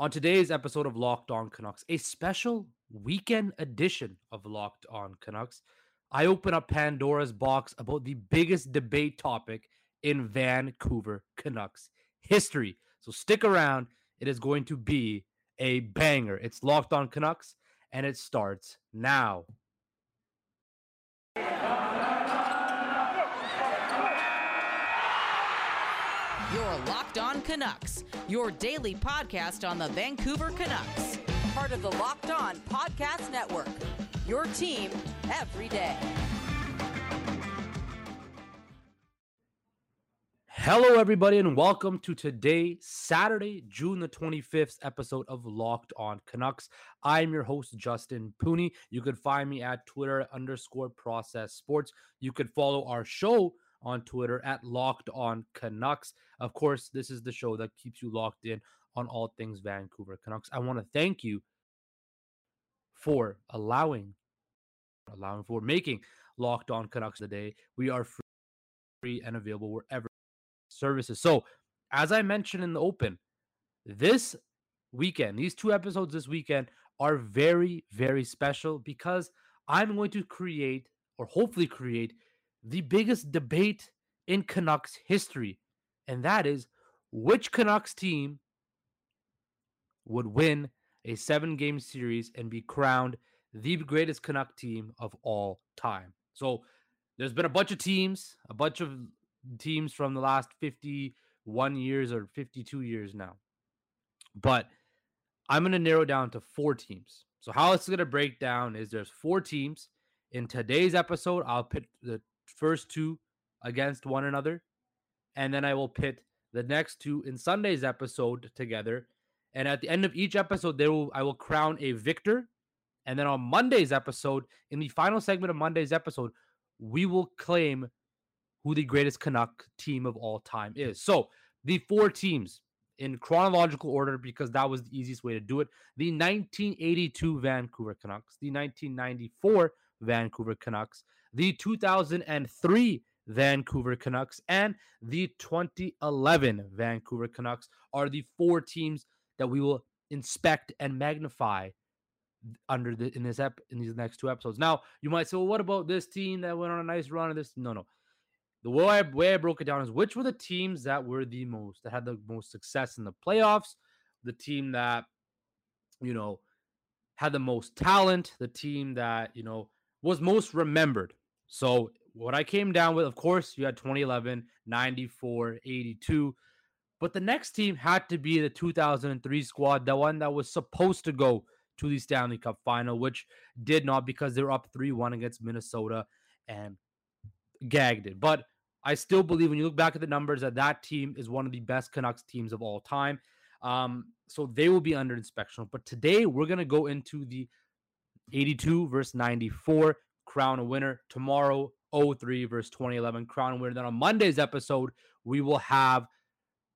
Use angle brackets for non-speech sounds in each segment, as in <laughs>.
On today's episode of Locked On Canucks, a special weekend edition of Locked On Canucks, I open up Pandora's box about the biggest debate topic in Vancouver Canucks history. So stick around. It is going to be a banger. It's Locked On Canucks, and it starts now. Your Locked On Canucks, your daily podcast on the Vancouver Canucks. Part of the Locked On Podcast Network. Your team every day. Hello, everybody, and welcome to today, Saturday, June the 25th episode of Locked On Canucks. I'm your host, Justin Pooney. You could find me at Twitter underscore process sports. You could follow our show on Twitter at Locked On Canucks. Of course, this is the show that keeps you locked in on all things Vancouver Canucks. I want to thank you for allowing, allowing for making Locked On Canucks today. We are free and available wherever services. So, as I mentioned in the open, this weekend, these two episodes this weekend are very, very special because I'm going to create or hopefully create the biggest debate in Canucks history, and that is which Canucks team would win a seven game series and be crowned the greatest Canuck team of all time. So there's been a bunch of teams, a bunch of teams from the last 51 years or 52 years now. But I'm going to narrow down to four teams. So how it's going to break down is there's four teams. In today's episode, I'll put the first two against one another. And then I will pit the next two in Sunday's episode together. And at the end of each episode, there will I will crown a victor. And then on Monday's episode, in the final segment of Monday's episode, we will claim who the greatest Canuck team of all time is. So the four teams in chronological order because that was the easiest way to do it. The 1982 Vancouver Canucks, the 1994 Vancouver Canucks, the 2003 Vancouver Canucks, and the 2011 Vancouver Canucks are the four teams that we will inspect and magnify under the in this ep in these next two episodes. Now you might say, well, what about this team that went on a nice run of this? No, no. The way I, way I broke it down is which were the teams that were the most that had the most success in the playoffs, the team that you know had the most talent, the team that you know was most remembered. So what I came down with, of course, you had 2011, 94, 82. But the next team had to be the 2003 squad, the one that was supposed to go to the Stanley Cup final, which did not because they were up 3 1 against Minnesota and gagged it. But I still believe when you look back at the numbers that that team is one of the best Canucks teams of all time. Um, so they will be under inspection. But today we're going to go into the 82 versus 94, crown a winner. Tomorrow, 03 versus 2011, crown winner. Then on Monday's episode, we will have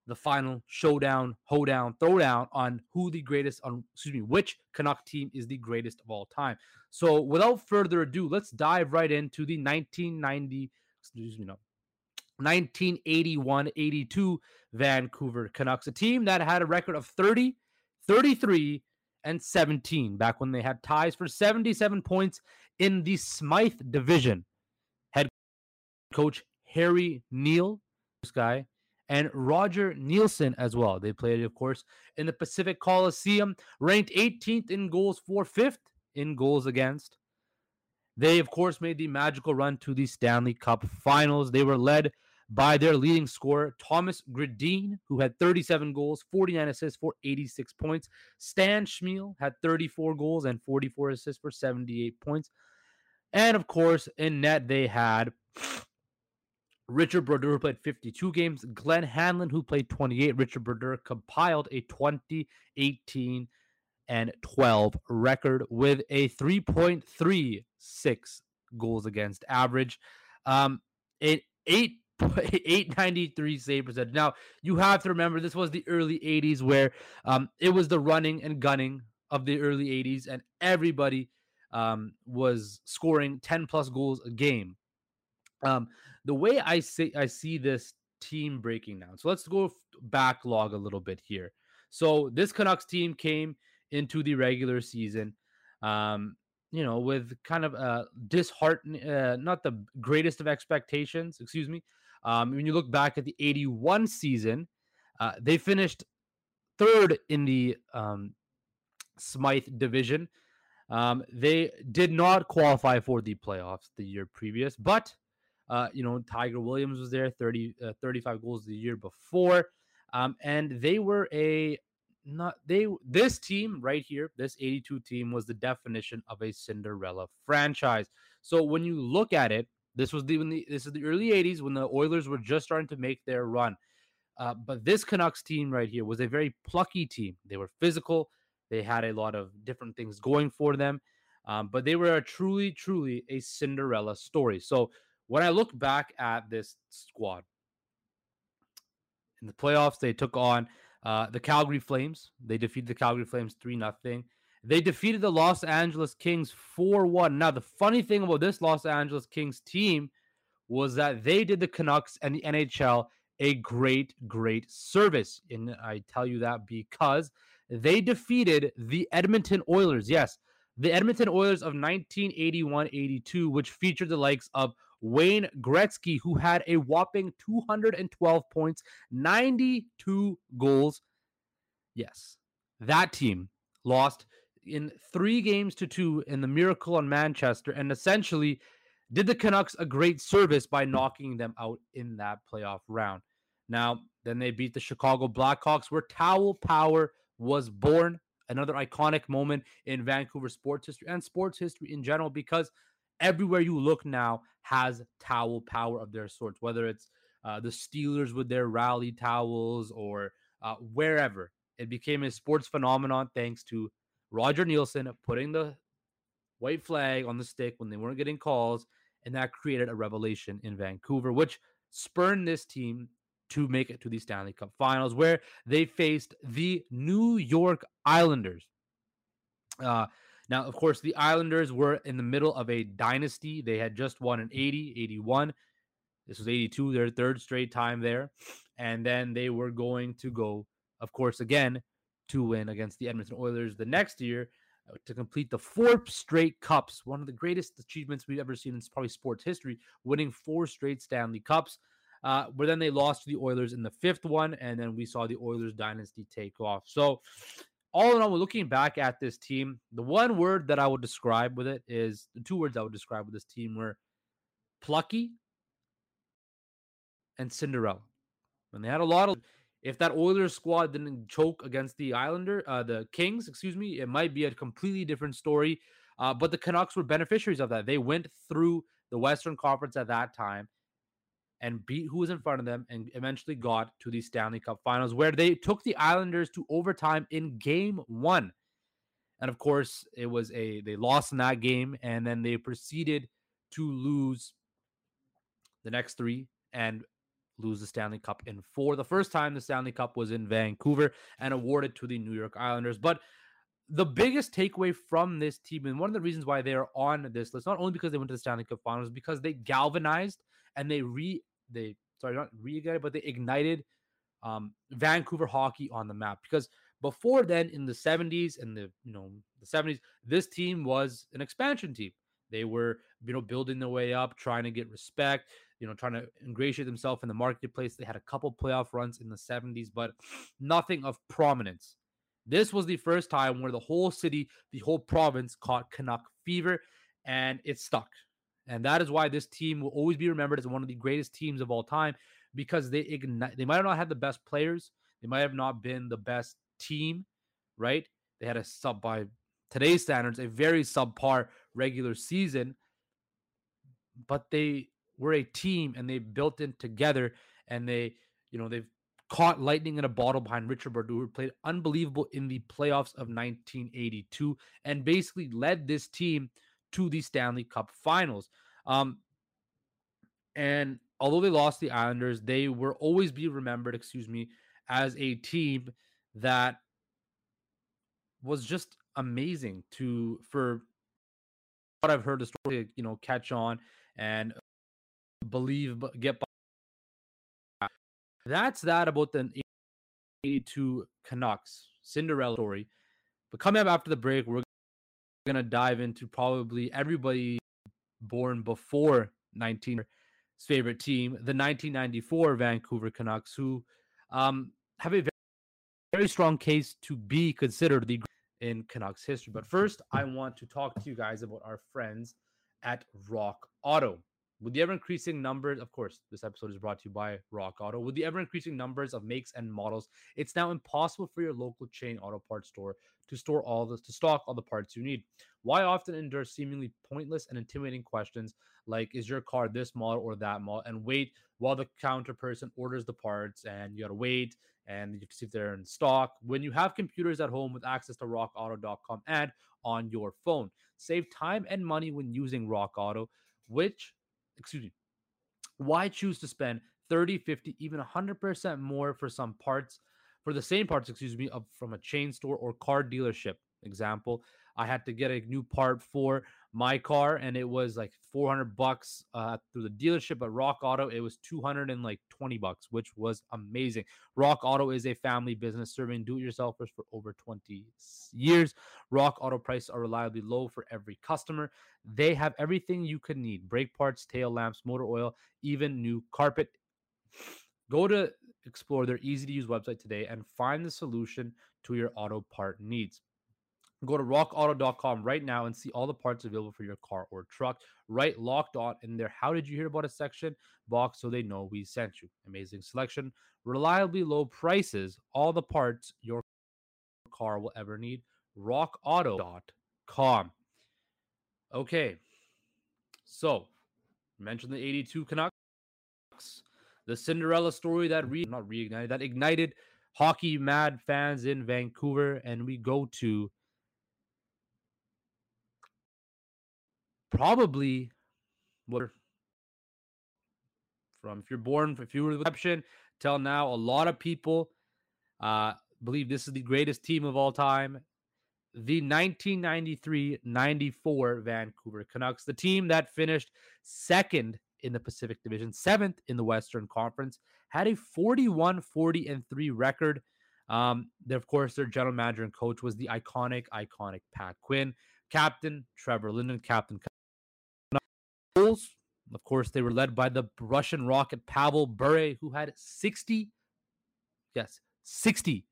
the final showdown, hoedown, throwdown on who the greatest on excuse me, which Canuck team is the greatest of all time. So without further ado, let's dive right into the 1990, excuse me, no, 1981-82 Vancouver Canucks, a team that had a record of 30, 33, and 17 back when they had ties for 77 points in the Smythe division. Head coach Harry Neale, this guy, and Roger Neilson as well. They played, of course, in the Pacific Coliseum, ranked 18th in goals for, fifth in goals against. They, of course, made the magical run to the Stanley Cup finals. They were led by their leading scorer, Thomas Gradin, who had 37 goals, 49 assists for 86 points. Stan Smyl had 34 goals and 44 assists for 78 points. And of course, in net, they had Richard Brodeur, who played 52 games, Glenn Hanlon, who played 28. Richard Brodeur compiled a 2018 and 12 record with a 3.36 goals against average. Um, it eight <laughs> 893 save percentage. Now, you have to remember this was the early 80s where um, it was the running and gunning of the early 80s, and everybody um, was scoring 10 plus goals a game. Um, the way I see I see this team breaking down. So let's go backlog a little bit here. So this Canucks team came into the regular season, um, you know, with kind of a disheartening, uh, not the greatest of expectations, excuse me. Um, when you look back at the 81 season, uh, they finished third in the um, Smythe division. Um, they did not qualify for the playoffs the year previous, but uh, you know Tiger Williams was there, 30, uh, 35 goals the year before, um, and they were a not they this team right here, this 82 team was the definition of a Cinderella franchise. So when you look at it, this was the, the this is the early 80s when the Oilers were just starting to make their run. Uh, but this Canucks team right here was a very plucky team. They were physical. They had a lot of different things going for them, um, but they were a truly, truly a Cinderella story. So when I look back at this squad in the playoffs, they took on uh, the Calgary Flames. They defeated the Calgary Flames 3 0. They defeated the Los Angeles Kings 4 1. Now, the funny thing about this Los Angeles Kings team was that they did the Canucks and the NHL a great, great service. And I tell you that because they defeated the Edmonton Oilers. Yes, the Edmonton Oilers of 1981 82, which featured the likes of Wayne Gretzky, who had a whopping 212 points, 92 goals. Yes, that team lost in three games to two in the Miracle on Manchester and essentially did the Canucks a great service by knocking them out in that playoff round. Now, then they beat the Chicago Blackhawks, where Towel Power was born. Another iconic moment in Vancouver sports history and sports history in general, because everywhere you look now has towel power of their sorts, whether it's uh, the Steelers with their rally towels or uh, wherever. It became a sports phenomenon thanks to Roger Neilson putting the white flag on the stick when they weren't getting calls, and that created a revelation in Vancouver, which spurned this team to make it to the Stanley Cup Finals, where they faced the New York Islanders. Uh, now, of course, the Islanders were in the middle of a dynasty. They had just won in 80, 81. This was 82, their third straight time there. And then they were going to go, of course, again to win against the Edmonton Oilers the next year uh, to complete the four straight cups, one of the greatest achievements we've ever seen in probably sports history, winning four straight Stanley Cups. Uh, but then they lost to the Oilers in the fifth one, and then we saw the Oilers dynasty take off. So, all in all, looking back at this team, the one word that I would describe with it is the two words I would describe with this team were plucky and Cinderella. And they had a lot of. If that Oilers squad didn't choke against the Islander, uh, the Kings, excuse me, it might be a completely different story. Uh, but the Canucks were beneficiaries of that. They went through the Western Conference at that time and beat who was in front of them and eventually got to the Stanley Cup finals where they took the Islanders to overtime in game one. And of course, it was a they lost in that game and then they proceeded to lose the next three and lose the Stanley Cup in four. The first time the Stanley Cup was in Vancouver and awarded to the New York Islanders. But the biggest takeaway from this team, and one of the reasons why they are on this list, not only because they went to the Stanley Cup Finals, because they galvanized and they re they sorry not reignited, but they ignited um, Vancouver hockey on the map because before then in the 70s and the you know the 70s this team was an expansion team they were you know building their way up trying to get respect you know trying to ingratiate themselves in the marketplace. They had a couple playoff runs in the 70s but nothing of prominence. This was the first time where the whole city the whole province caught canuck fever and it stuck. And that is why this team will always be remembered as one of the greatest teams of all time because they ignite they might have not had the best players, they might have not been the best team, right? They had a sub by today's standards, a very subpar regular season, but they were a team and they built in together and they, you know, they've caught lightning in a bottle behind Richard Brodeur, who played unbelievable in the playoffs of 1982 and basically led this team to the Stanley Cup finals. Um, and although they lost the Islanders, they will always be remembered, excuse me, as a team that was just amazing to for what I've heard the story, you know, catch on and believe, but get. By. That's that about the 82 Canucks Cinderella story. But coming up after the break, we're to dive into probably everybody born before 19's favorite team, the 1994 Vancouver Canucks, who um, have a very, very strong case to be considered the in Canucks history. But first, I want to talk to you guys about our friends at Rock Auto. With the ever increasing numbers, of course, this episode is brought to you by Rock Auto. With the ever increasing numbers of makes and models, it's now impossible for your local chain auto parts store to store all the to stock all the parts you need. Why often endure seemingly pointless and intimidating questions like is your car this model or that model and wait while the counter person orders the parts and you gotta wait and you have to see if they're in stock. When you have computers at home with access to rockauto.com and on your phone, save time and money when using Rock Auto, which excuse me, why choose to spend 30, 50, even 100% more for some parts, for the same parts, excuse me, of, from a chain store or car dealership? Example, I had to get a new part for my car and it was like 400 bucks uh, through the dealership at Rock Auto. It was 220 bucks, which was amazing. Rock Auto is a family business serving do-it-yourselfers for over 20 years. Rock Auto prices are reliably low for every customer. They have everything you could need: brake parts, tail lamps, motor oil, even new carpet. Go to explore their easy-to-use website today and find the solution to your auto part needs. Go to rockauto.com right now and see all the parts available for your car or truck. Right locked on in there. How did you hear about a section box so they know we sent you? Amazing selection, reliably low prices, all the parts your car will ever need. Rockauto.com. Okay. So, mentioned the 82 Canucks, the Cinderella story that re not reignited, that ignited hockey mad fans in Vancouver, and we go to probably what from if you're born if you were the exception till now a lot of people uh believe this is the greatest team of all time. The 1993-94 Vancouver Canucks the team that finished second in the Pacific Division seventh in the Western Conference had a 41 40 and 3 record. Um of course their general manager and coach was the iconic iconic Pat Quinn captain Trevor Linden captain goals. Of course, they were led by the Russian rocket Pavel Bure, who had 60, yes, 60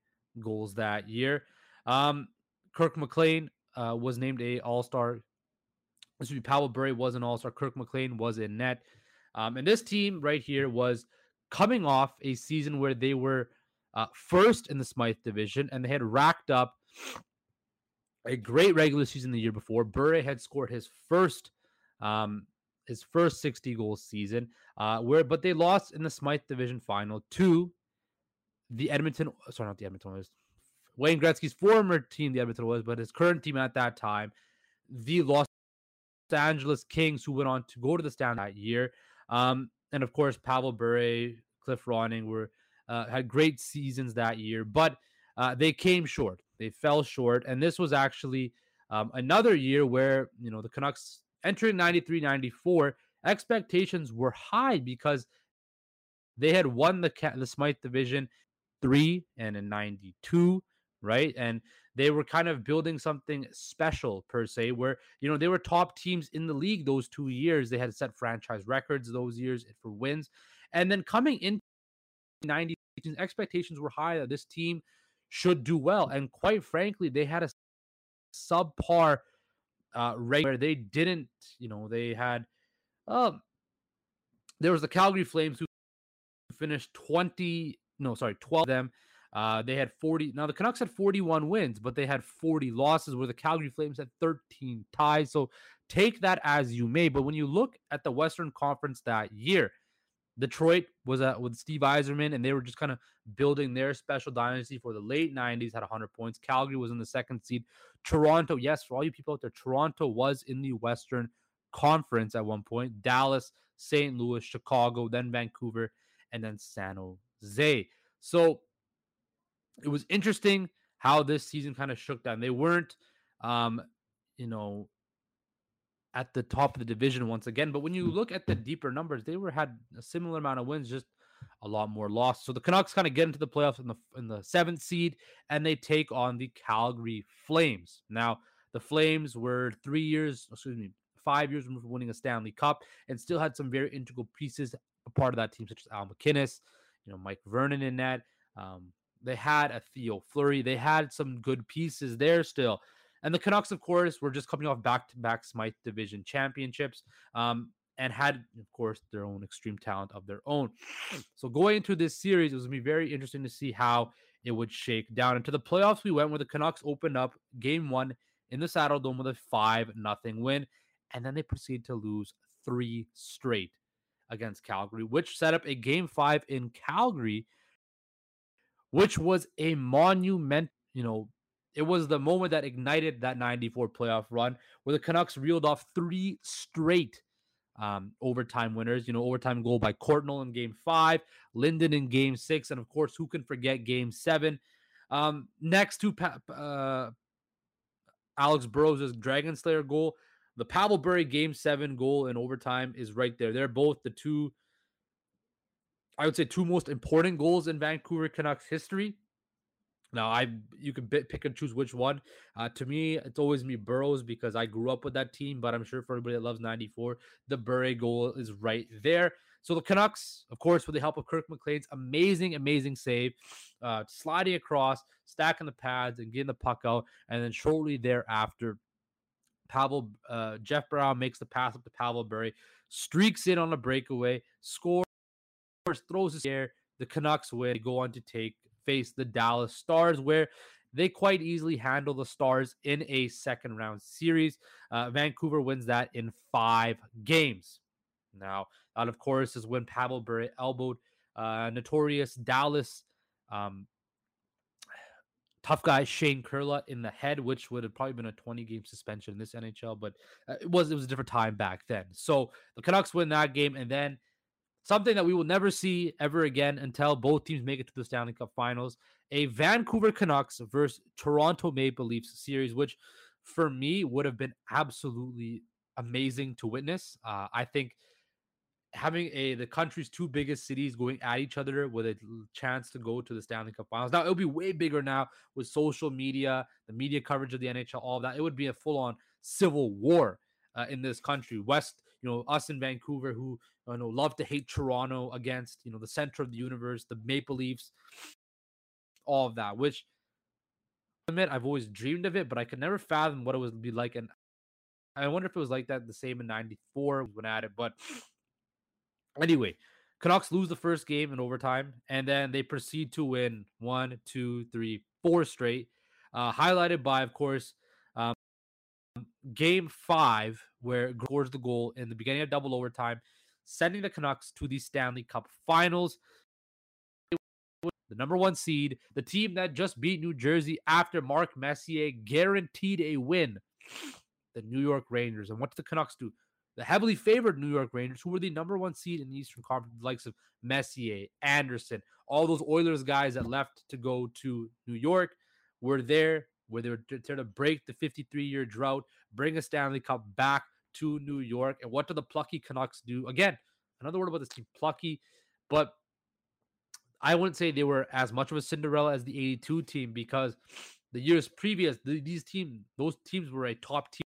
goals that year. Um, Kirk McLean uh, was named a All Star. This would be Pavel Bure was an All Star. Kirk McLean was in net. Um, and this team right here was coming off a season where they were uh, first in the Smythe division and they had racked up a great regular season the year before. Bure had scored his first um, his first 60 goal season. Uh, where but they lost in the Smythe Division final to the Edmonton. Sorry, not the Edmonton was Wayne Gretzky's former team. The Edmonton was, but his current team at that time, the Los Angeles Kings, who went on to go to the stand that year. Um, and of course, Pavel Bure, Cliff Ronning were uh, had great seasons that year, but uh, they came short. They fell short, and this was actually um, another year where you know the Canucks entering 93 94, expectations were high because they had won the, the Smythe Division three and in 92, right? And they were kind of building something special per se, where you know they were top teams in the league those two years. They had set franchise records those years for wins, and then coming in 90, expectations were high that this team should do well. And quite frankly, they had a subpar uh, where they didn't, you know, they had, um, there was the Calgary Flames who finished 20, no, sorry, 12 of them. Uh, they had 40. Now the Canucks had 41 wins, but they had 40 losses, where the Calgary Flames had 13 ties. So take that as you may. But when you look at the Western Conference that year, Detroit was uh, with Steve Yzerman, and they were just kind of building their special dynasty for the late 90s, had 100 points. Calgary was in the second seed. Toronto, yes, for all you people out there, Toronto was in the Western Conference at one point. Dallas, St. Louis, Chicago, then Vancouver, and then San Jose. So it was interesting how this season kind of shook down. They weren't, um, you know, at the top of the division once again. But when you look at the deeper numbers, they were had a similar amount of wins, just a lot more loss. So the Canucks kind of get into the playoffs in the in the seventh seed, and they take on the Calgary Flames. Now the Flames were three years, excuse me, five years from winning a Stanley Cup, and still had some very integral pieces a part of that team, such as Al MacInnis, you know, Mike Vernon in that. Um, they had a Theo Fleury. They had some good pieces there still. And the Canucks, of course, were just coming off back-to-back Smythe Division championships. Um, and had, of course, their own extreme talent of their own. <sniffs> So going into this series, it was going to be very interesting to see how it would shake down. Into the playoffs, we went where the Canucks opened up game one in the Saddledome with a 5 nothing win. And then they proceeded to lose three straight against Calgary, which set up a game five in Calgary, which was a monument, you know, it was the moment that ignited that 94 playoff run where the Canucks reeled off three straight um, overtime winners. You know, overtime goal by Courtnall in game five, Linden in game six, and of course, who can forget game seven? Um, next to pa- uh, Alex Burrows' Dragon Slayer goal, the Pavel Bure game seven goal in overtime is right there. They're both the two, I would say, two most important goals in Vancouver Canucks history. Now, I you could pick and choose which one. Uh, to me, it's always me Burrows because I grew up with that team. But I'm sure for everybody that loves '94, the Bure goal is right there. So the Canucks, of course, with the help of Kirk McLean's amazing, amazing save, uh, sliding across, stacking the pads, and getting the puck out, and then shortly thereafter, Pavel uh, Jeff Brown makes the pass up to Pavel Bure, streaks in on a breakaway, scores, throws his air. The Canucks win. They go on to take face the Dallas Stars, where they quite easily handle the Stars in a second round series. Uh, Vancouver wins that in five games. Now, that of course is when Pavel Bure elbowed uh, notorious Dallas um, tough guy Shane Churla in the head, which would have probably been a 20 game suspension in this NHL, but uh, it was it was a different time back then. So the Canucks win that game, and then something that we will never see ever again until both teams make it to the Stanley Cup Finals: a Vancouver Canucks versus Toronto Maple Leafs series, which for me would have been absolutely amazing to witness. Uh, I think having a the country's two biggest cities going at each other with a chance to go to the Stanley Cup Finals. Now it'll be way bigger now with social media, the media coverage of the NHL, all of that. It would be a full on civil war uh, in this country. West, you know, us in Vancouver who you know love to hate Toronto against you know the center of the universe, the Maple Leafs, all of that. Which admit I've always dreamed of it, but I could never fathom what it would be like. And I wonder if it was like that the same in '94 when at it, but Anyway, Canucks lose the first game in overtime, and then they proceed to win one, two, three, four straight. Uh, highlighted by, of course, um, game five, where scores the goal in the beginning of double overtime, sending the Canucks to the Stanley Cup Finals. The number one seed, the team that just beat New Jersey after Mark Messier guaranteed a win, the New York Rangers. And what did the Canucks do? the heavily favored New York Rangers, who were the number one seed in the Eastern Conference, the likes of Messier, Anderson, all those Oilers guys that left to go to New York, were there where they were there to break the 53 year drought, bring a Stanley Cup back to New York. And what do the plucky Canucks do? Again, another word about this team, plucky, but I wouldn't say they were as much of a Cinderella as the 82 team because the years previous, the, these teams, those teams were a top team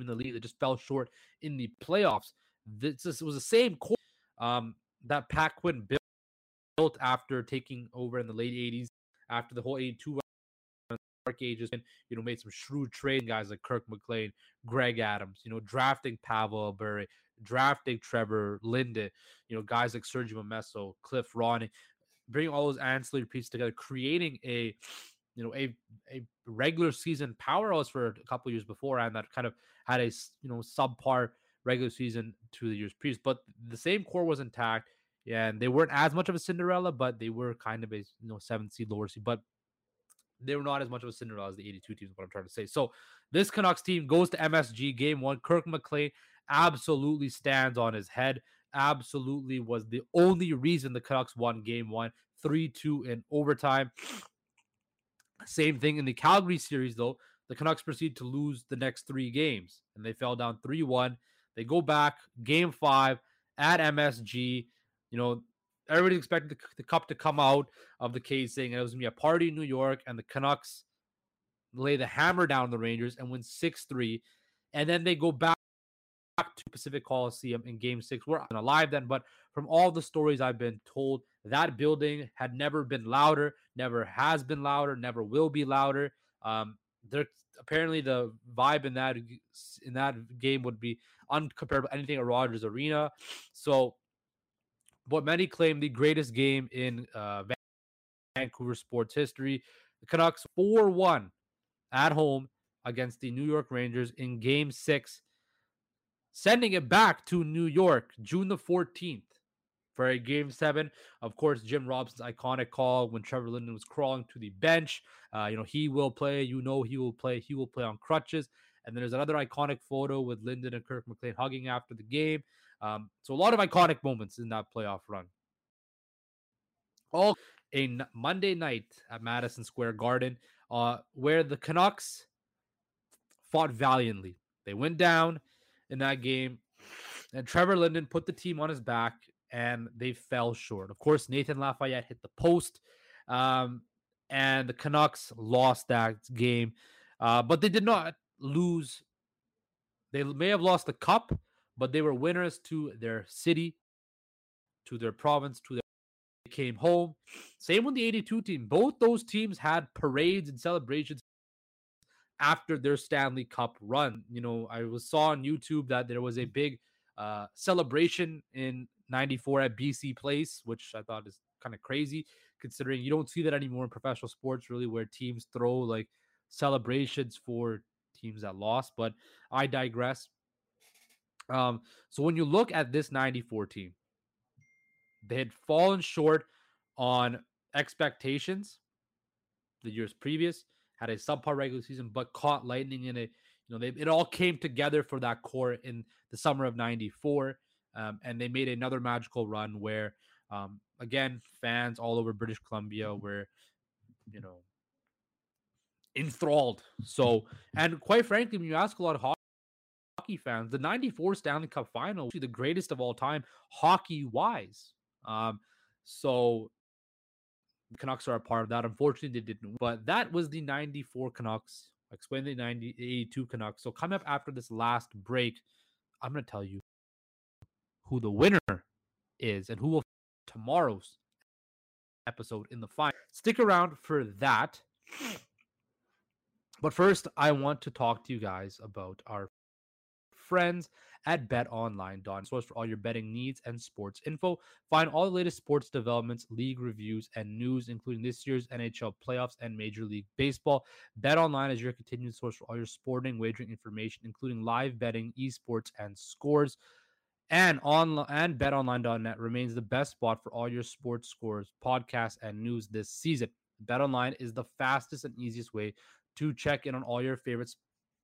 in the league that just fell short in the playoffs. This, this was the same core um, that Pat Quinn built, built after taking over in the late 80s, after the whole 82 dark ages, and you know made some shrewd trade guys like Kirk McLean, Greg Adams, you know drafting Pavel Bure, drafting Trevor Linden, you know guys like Sergio Momesso, Cliff Ronning, bringing all those ancillary pieces together, creating a you know a a regular season powerhouse for a couple years before, and that kind of had a you know subpar regular season to the years previous. But the same core was intact, and they weren't as much of a Cinderella, but they were kind of a you know seventh seed, lower seed, but they were not as much of a Cinderella as the 82 teams. What I'm trying to say. So this Canucks team goes to MSG game one. Kirk McLean absolutely stands on his head. Absolutely was the only reason the Canucks won game one, 3 2 in overtime. Same thing in the Calgary series, though. The Canucks proceed to lose the next three games, and they fell down 3 1. They go back game five at MSG. You know, everybody expected the, the, cup to come out of the casing, and it was gonna be a party in New York, and the Canucks lay the hammer down the Rangers and win six three, and then they go back to Pacific Coliseum in Game Six. We're alive then, but from all the stories I've been told, that building had never been louder, never has been louder, never will be louder. Um, there apparently the vibe in that in that game would be uncomparable anything at Rogers Arena. So, what many claim the greatest game in uh, Vancouver sports history, the Canucks four one at home against the New York Rangers in Game Six, sending it back to New York June the fourteenth for a game seven. Of course, Jim Robson's iconic call when Trevor Linden was crawling to the bench. Uh, you know, he will play. You know, he will play. He will play on crutches. And then there's another iconic photo with Linden and Kirk McLean hugging after the game. Um, so a lot of iconic moments in that playoff run. All a Monday night at Madison Square Garden, uh, where the Canucks fought valiantly. They went down in that game, and Trevor Linden put the team on his back and they fell short. Of course, Nathan Lafayette hit the post, um, and the Canucks lost that game, uh, but they did not lose. They may have lost the cup, but they were winners to their city, to their province, to their. They came home. Same with the 82 team. Both those teams had parades and celebrations after their Stanley Cup run. You know, I was saw on YouTube that there was a big uh, celebration in 94 at BC Place, which I thought is kind of crazy considering you don't see that anymore in professional sports, really, where teams throw like celebrations for teams that lost. But I digress. Um, so when you look at this 94 team, they had fallen short on expectations the years previous, had a subpar regular season, but caught lightning in it. You know, they, it all came together for that core in the summer of 94. Um, and they made another magical run where, um, again, fans all over British Columbia were, you know, enthralled. So, and quite frankly, when you ask a lot of hockey fans, the 94 Stanley Cup final the greatest of all time, hockey wise. Um, so, the Canucks are a part of that. Unfortunately, they didn't. But that was the 94 Canucks. Explain the 90, 82 Canucks. So, coming up after this last break, I'm going to tell you who the winner is and who will tomorrow's episode in the final. Stick around for that. But first, I want to talk to you guys about our friends at BetOnline.net, source for all your betting needs and sports info. Find all the latest sports developments, league reviews, and news, including this year's NHL playoffs and Major League Baseball. BetOnline is your continued source for all your sporting wagering information, including live betting, esports, and scores and on and betonline.net remains the best spot for all your sports scores, podcasts, and news this season. BetOnline is the fastest and easiest way to check in on all your favorite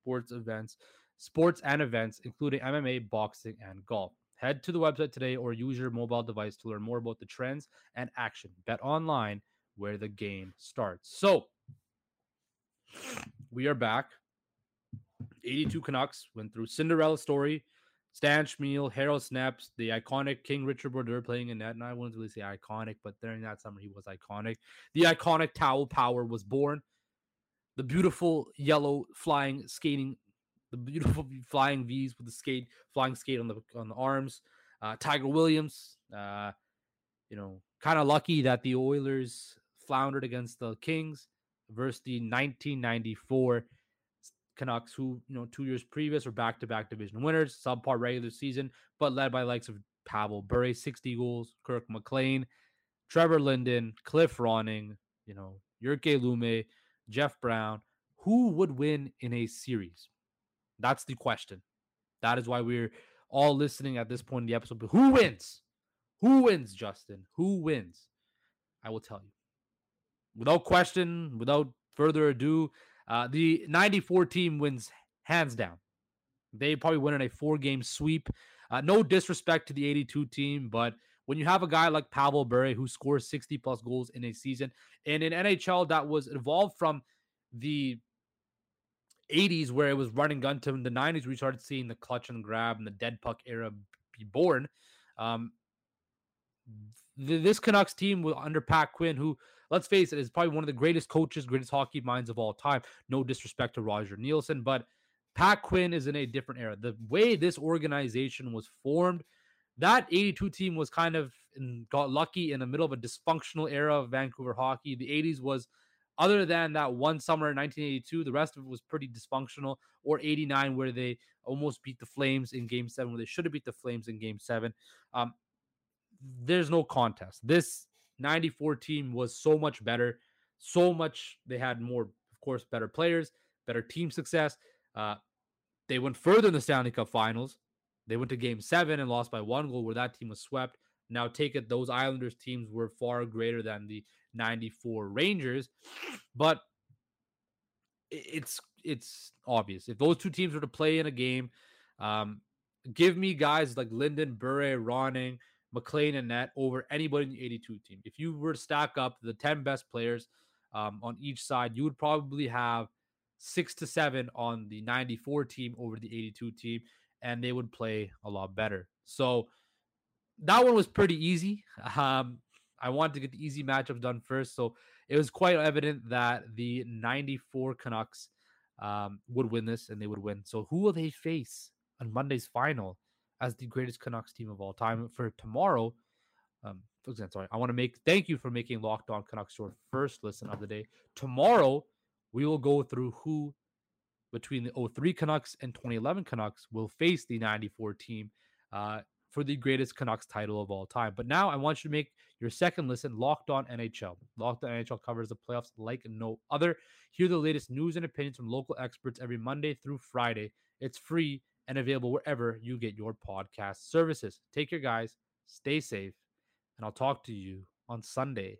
sports events, sports and events, including MMA, boxing, and golf. Head to the website today or use your mobile device to learn more about the trends and action. Bet online where the game starts. So we are back. 82 Canucks went through Cinderella story Stan Smyl, Harold Snepsts, the iconic King Richard Brodeur playing in net. And I wouldn't really say iconic, but during that summer he was iconic. The iconic Towel Power was born. The beautiful yellow flying skating, the beautiful flying V's with the skate, flying skate on the on the arms. Uh, Tiger Williams, uh, you know, kind of lucky that the Oilers floundered against the Kings versus the 1994 Canucks, who you know two years previous were back-to-back division winners, subpar regular season, but led by likes of Pavel Bure, 60 goals, Kirk McLean, Trevor Linden, Cliff Ronning, you know, Jyrki Lumme, Jeff Brown. Who would win in a series? That's the question. That is why we're all listening at this point in the episode. But who wins? Who wins, Justin? Who wins? I will tell you. Without question, without further ado, uh, the 94 team wins hands down. They probably win in a four game sweep. Uh, no disrespect to the 82 team, but when you have a guy like Pavel Bure who scores 60 plus goals in a season, and in NHL that was evolved from the 80s where it was running gun to the 90s, we started seeing the clutch and grab and the dead puck era be born. Um, th- this Canucks team will under Pat Quinn, who let's face it, is probably one of the greatest coaches, greatest hockey minds of all time. No disrespect to Roger Neilson, but Pat Quinn is in a different era. The way this organization was formed, that 82 team was kind of in, got lucky in the middle of a dysfunctional era of Vancouver hockey. The 80s was, other than that one summer in 1982, the rest of it was pretty dysfunctional. Or 89, where they almost beat the Flames in Game Seven, where they should have beat the Flames in Game Seven. Um, there's no contest. This 94 team was so much better, so much. They had more, of course, better players, better team success. Uh, they went further in the Stanley Cup Finals. They went to Game Seven and lost by one goal, where that team was swept. Now, take it, those Islanders teams were far greater than the 94 Rangers, but it's it's obvious if those two teams were to play in a game. Um, give me guys like Linden, Bure, Ronning, McLean, and Net over anybody in the 82 team. If you were to stack up the 10 best players um, on each side, you would probably have six to seven on the 94 team over the 82 team, and they would play a lot better. So that one was pretty easy. <laughs> Um, I wanted to get the easy matchups done first. So it was quite evident that the 94 Canucks um, would win this and they would win. So who will they face on Monday's final as the greatest Canucks team of all time for tomorrow? Um, for example, sorry, I want to make thank you for making Locked On Canucks your first listen of the day. Tomorrow, we will go through who between the 03 Canucks and 2011 Canucks will face the 94 team uh, for the greatest Canucks title of all time. But now I want you to make your second listen Locked On NHL. Locked On NHL covers the playoffs like no other. Hear the latest news and opinions from local experts every Monday through Friday. It's free and available wherever you get your podcast services. Take care, guys. Stay safe, and I'll talk to you on Sunday